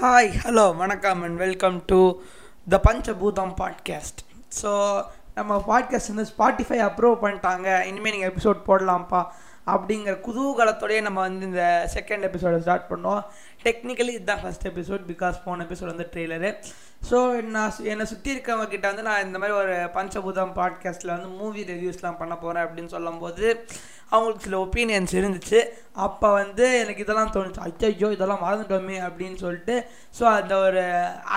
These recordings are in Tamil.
ஹாய் ஹலோ வணக்கம் and welcome to the Panchabootham podcast so நம்ம பாட்காஸ்ட் வந்து ஸ்பாட்டிஃபை அப்ரூவ் பண்ணிட்டாங்க. இனிமேல் நீங்கள் எபிசோட் போடலாம்ப்பா. அப்படிங்கிற குதூகலத்தோடய நம்ம வந்து இந்த செகண்ட் எபிசோடை ஸ்டார்ட் பண்ணோம். டெக்னிக்கலி இதுதான் ஃபஸ்ட் எபிசோட் பிகாஸ் போன எபிசோட் வந்து ட்ரெய்லரு ஸோ நான் சு- என்னை சுற்றி இருக்கவங்க கிட்ட வந்து நான் இந்த மாதிரி ஒரு பஞ்சபூதம் பாட்காஸ்ட்டில் வந்து மூவி ரிவ்யூஸ்லாம் பண்ண போகிறேன் அப்படின்னு சொல்லும்போது அவங்களுக்கு சில ஒப்பீனியன்ஸ் இருந்துச்சு. அப்போ வந்து எனக்கு இதெல்லாம் தோணுச்சு. ஐயோ இதெல்லாம் மறந்துட்டோமே அப்படின்னு சொல்லிட்டு ஸோ அந்த ஒரு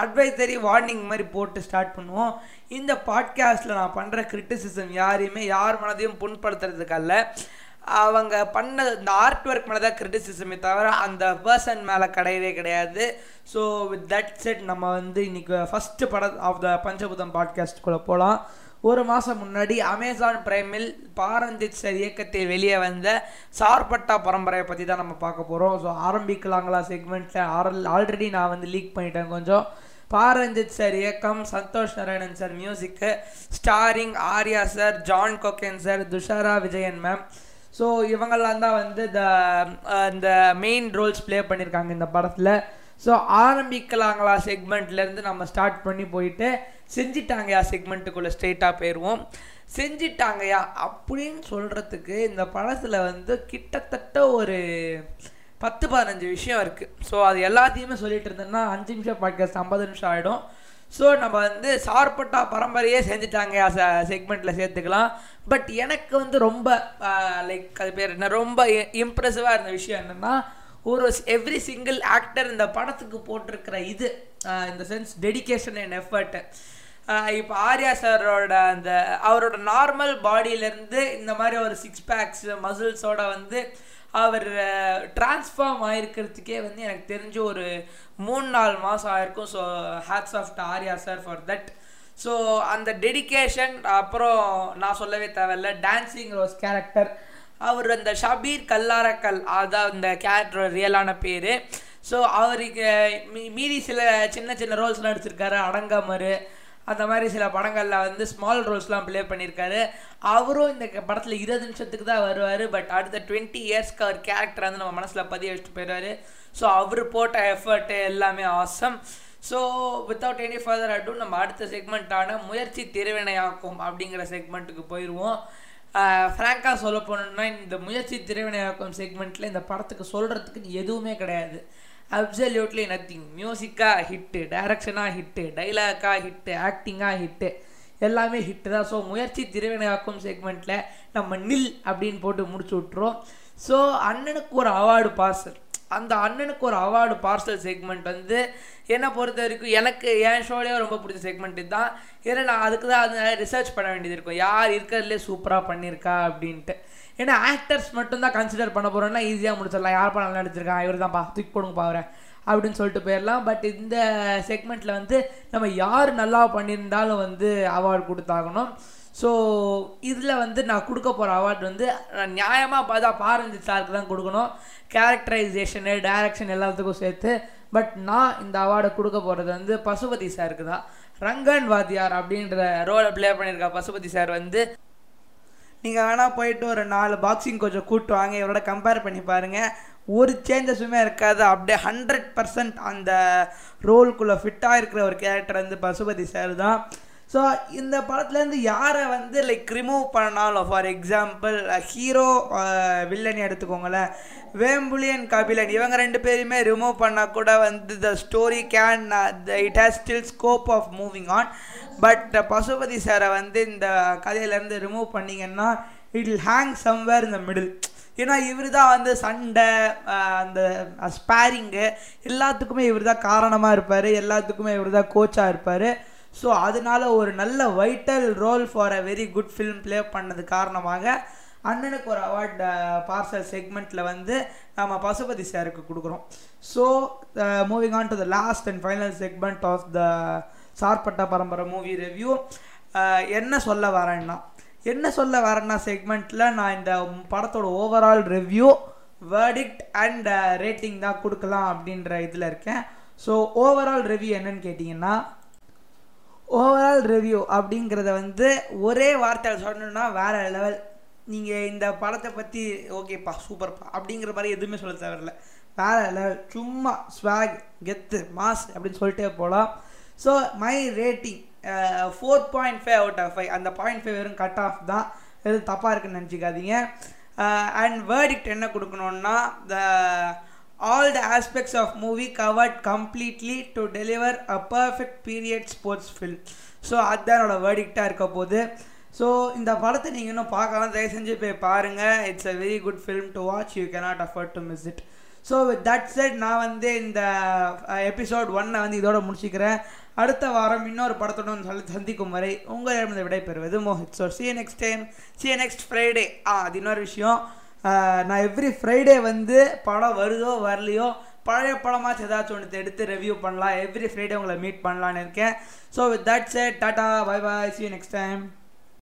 அட்வைசரி வார்னிங் மாதிரி போட்டு ஸ்டார்ட் பண்ணுவோம். இந்த பாட்காஸ்ட்டில் நான் பண்ணுற கிரிட்டிசிசம் யாரையுமே யார் மனதையும் புண்படுத்துறதுக்கல்ல அவங்க பண்ண இந்த ஆர்ட் ஒர்க் மேலே தான் கிரிட்டிசிசமே தவிர அந்த பர்சன் மேலே கிடையவே கிடையாது. ஸோ வித் தட் செட் நம்ம வந்து இன்றைக்கி ஃபஸ்ட்டு படம் ஆஃப் த பஞ்சபூதம் பாட்காஸ்ட்குள்ளே போகலாம் ஒரு மாதம் முன்னாடி அமேசான் பிரைமில் பாரஞ்சித் சார் இயக்கத்தில் வெளியே வந்த சார்பட்டா பரம்பரையை பற்றி தான் நம்ம பார்க்க போகிறோம் ஸோ ஆரம்பிக்கலாங்களா செக்மெண்ட்டில் ஆல் ஆல்ரெடி நான் வந்து லீக் பண்ணிட்டேன் கொஞ்சம். பாரஞ்சித் சார் இயக்கம் Santhosh Narayanan sir music starring Arya sir John Kokken sir Dushara Vijayan ma'am so இவங்கெல்லாம் தான் வந்து த இந்த மெயின் ரோல்ஸ் ப்ளே பண்ணியிருக்காங்க இந்த படத்தில். ஸோ ஆரம்பிக்கலாங்களா செக்மெண்ட்லேருந்து நம்ம ஸ்டார்ட் பண்ணி போயிட்டு செஞ்சிட்டாங்கயா செக்மெண்ட்டுக்குள்ளே ஸ்ட்ரெயிட்டாக போயிடுவோம் செஞ்சிட்டாங்கயா அப்படின்னு சொல்கிறதுக்கு இந்த படத்தில் வந்து கிட்டத்தட்ட ஒரு பத்து பதினஞ்சு விஷயம் இருக்குது ஸோ அது எல்லாத்தையுமே சொல்லிட்டு இருந்தேன்னா அஞ்சு நிமிஷம் பாட்காஸ்ட் ஐம்பது நிமிஷம் ஆகிடும் ஸோ நம்ம வந்து சார்பட்டா பரம்பரையே செஞ்சுட்டாங்க செக்மெண்ட்டில் சேர்த்துக்கலாம். பட் எனக்கு வந்து ரொம்ப லைக் அது பேர் என்ன? ரொம்ப இம்ப்ரெசிவாக இருந்த விஷயம் என்னென்னா ஒரு எவ்ரி சிங்கிள் ஆக்டர் இந்த படத்துக்கு போட்டிருக்கிற இது இந்த சென்ஸ் டெடிகேஷன் அண்ட் எஃபர்ட்டு இப்போ ஆர்யா சாரோட அந்த அவரோட நார்மல் பாடியிலேருந்து இந்த மாதிரி ஒரு சிக்ஸ் பேக்ஸ் மசில்ஸோட வந்து அவர் டிரான்ஸ்ஃபார்ம் ஆகிருக்கிறதுக்கே வந்து எனக்கு தெரிஞ்ச ஒரு மூணு நாலு மாதம் ஆயிருக்கும். So hats off Arya sir for that so அந்த டெடிகேஷன் அப்புறம் நான் சொல்லவே தேவையில்ல டான்சிங் ரோஸ் கேரக்டர் அவர் அந்த ஷபீர் கல்லாரக்கல் அதான் அந்த கேரக்டர் ரியலான பேர். ஸோ அவருக்கு மீ- மீதி சில சின்ன சின்ன ரோல்ஸ்லாம் நடிச்சிருக்காரு அடங்கமரு அந்த மாதிரி சில படங்களில் வந்து ஸ்மால் ரோல்ஸ்லாம் ப்ளே பண்ணியிருக்காரு. அவரும் இந்த படத்தில் இருபது நிமிஷத்துக்கு தான் வருவார். பட் அடுத்த டுவெண்ட்டி இயர்ஸ்க்கு அவர் கேரக்டர் வந்து நம்ம மனசில் பதிய வச்சுட்டு போயிடுவார். ஸோ அவர் போட்ட எஃபர்ட்டு எல்லாமே awesome so without any further ado நம்ம அடுத்த செக்மெண்ட்டான முயற்சி திருவினையாக்கும் அப்படிங்கிற செக்மெண்ட்டுக்கு போயிடுவோம் ஃப்ராங்காக சொல்ல போனோம்னா இந்த முயற்சி திரைவினையாக்கம் செக்மெண்ட்டில் இந்த படத்துக்கு சொல்கிறதுக்கு எதுவுமே கிடையாது. அப்சல்யூட்லி நத்திங் மியூசிக்காக ஹிட்டு டைரக்ஷனாக ஹிட்டு டைலாக்காக ஹிட்டு ஆக்டிங்காக ஹிட்டு எல்லாமே ஹிட்டு தான். ஸோ முயற்சி திருவினையாக்கும் செக்மெண்ட்டில் நம்ம நில் அப்படின்னு போட்டு முடிச்சு விட்ருவோம் ஸோ அண்ணனுக்கு ஒரு அவார்டு பாசல் அந்த அண்ணனுக்கு ஒரு அவார்டு பார்சல் செக்மெண்ட் வந்து என்னை பொறுத்த வரைக்கும் எனக்கு என் ஷோலேயே ரொம்ப பிடிச்ச செக்மெண்ட் இதுதான். ஏன்னா நான் அதுக்கு தான் அது ரிசர்ச் பண்ண வேண்டியது இருக்கும். யார் இருக்கிறதுலே சூப்பராக பண்ணியிருக்கா அப்படின்ட்டு. ஏன்னா ஆக்டர்ஸ் மட்டும்தான் கன்சிடர் பண்ண போகிறோன்னா ஈஸியாக முடிச்சிடலாம். யார் படம் நல்லா நடிச்சிருக்கான்? இவர் தான்ப்பா தூக்கி போடுங்கப்பா அவரை. அப்படின்னு சொல்லிட்டு போயிடலாம் பட் இந்த செக்மெண்ட்டில் வந்து நம்ம யார் நல்லா பண்ணியிருந்தாலும் வந்து அவார்டு கொடுத்தாகணும். ஸோ இதில் வந்து நான் கொடுக்க போகிற அவார்டு வந்து நான் நியாயமாக பார்த்தா பாரஞ்சித் சாருக்கு தான் கொடுக்கணும். கேரக்டரைசேஷனு டைரக்ஷன் எல்லாத்துக்கும் சேர்த்து. பட் நான் இந்த அவார்டை கொடுக்க போகிறது வந்து பசுபதி சாருக்கு தான். ரங்கன் வாத்தியார் அப்படின்ற ரோலை ப்ளே பண்ணியிருக்க பசுபதி சார் வந்து. நீங்கள் வேணால் போயிட்டு ஒரு நாலு பாக்ஸிங் கொஞ்சம் கூட்டு வாங்க. இவரோட கம்பேர் பண்ணி பாருங்கள் ஒரு சேஞ்சஸுமே இருக்காது. அப்படியே ஹண்ட்ரட் பர்சன்ட் அந்த ரோலுக்குள்ளே ஃபிட்டாக இருக்கிற ஒரு கேரக்டர் வந்து பசுபதி சார் தான். ஸோ இந்த படத்துலேருந்து யாரை வந்து லைக் ரிமூவ் பண்ணாலும் ஃபார் எக்ஸாம்பிள் ஹீரோ வில்லன் எடுத்துக்கோங்களேன் வேம்புலியன் கபிலன் இவங்க ரெண்டு பேருமே ரிமூவ் பண்ணால் கூட வந்து the story can it has still scope of moving on but Pasupathy சாரை வந்து இந்த கதையிலேருந்து ரிமூவ் பண்ணிங்கன்னா இட் இல் ஹேங் சம்வேர் இந்த மிடில் ஏன்னா இவர் தான் வந்து சண்டை uh, அந்த ஸ்பேரிங்கு எல்லாத்துக்குமே இவர் தான் காரணமாக இருப்பார் எல்லாத்துக்குமே இவர் தான் கோச்சாக இருப்பார். ஸோ அதனால ஒரு நல்ல vital role for a very good film play பண்ணது காரணமாக அண்ணனுக்கு ஒரு அவார்ட் பார்சல் செக்மெண்ட்டில் வந்து நம்ம பசுபதி சாருக்கு கொடுக்குறோம். So moving on to the last and final segment of the Sarpatta Parambarai movie review என்ன சொல்ல வரேன்னா என்ன சொல்ல வரேன்னா செக்மெண்ட்டில் நான் இந்த படத்தோட overall review verdict and rating தான் கொடுக்கலாம் அப்படின்ற இதில் இருக்கேன். ஸோ ஓவரால் ரிவ்யூ என்னன்னு கேட்டிங்கன்னா ஓவரால் ரிவ்யூ அப்படிங்கிறத வந்து ஒரே வார்த்தையில் சொல்லணுன்னா வேற லெவல் நீங்கள் இந்த படத்தை பற்றி ஓகேப்பா சூப்பர்ப்பா அப்படிங்கிற மாதிரி எதுவுமே சொல்ல தேவையில்ல. வேறு லெவல் சும்மா ஸ்வாக் கெத்து மாஸ் அப்படின்னு சொல்லிட்டே போகலாம் so my rating four point five out of five அந்த பாயிண்ட் ஃபைவ் வெறும் கட் ஆஃப் தான். எதுவும் தப்பாக இருக்குன்னு நினச்சிக்காதீங்க. அண்ட் வேர்டிக்ட் என்ன கொடுக்கணுன்னா the all the aspects of movie covered completely to deliver a perfect period sports film so அதுதான் என்னோடய வேர்டிக்டாக இருக்க போகுது. ஸோ இந்த படத்தை நீங்கள் இன்னும் பார்க்கலாம். தயவு செஞ்சு போய் பாருங்கள் it's a very good film to watch you cannot afford to miss it so with that said நான் வந்து இந்த எபிசோட் ஒன்னை வந்து இதோட முடிச்சுக்கிறேன். அடுத்த வாரம் இன்னொரு படத்துடன் சொல்லி சந்திக்கும் வரை உங்களிடம் விடைபெறுவது Mohit so see next time see ya next Friday ah அது இன்னொரு விஷயம். நான் எவ்ரி ஃப்ரைடே வந்து படம் வருதோ வரலையோ பழைய படமாச்சும் ஏதாச்சும் ஒன்று எடுத்து ரிவ்யூ பண்ணலாம். எவ்ரி ஃப்ரைடே உங்களை மீட் பண்ணலான்னு இருக்கேன். So with that set ta-ta bye bye see next time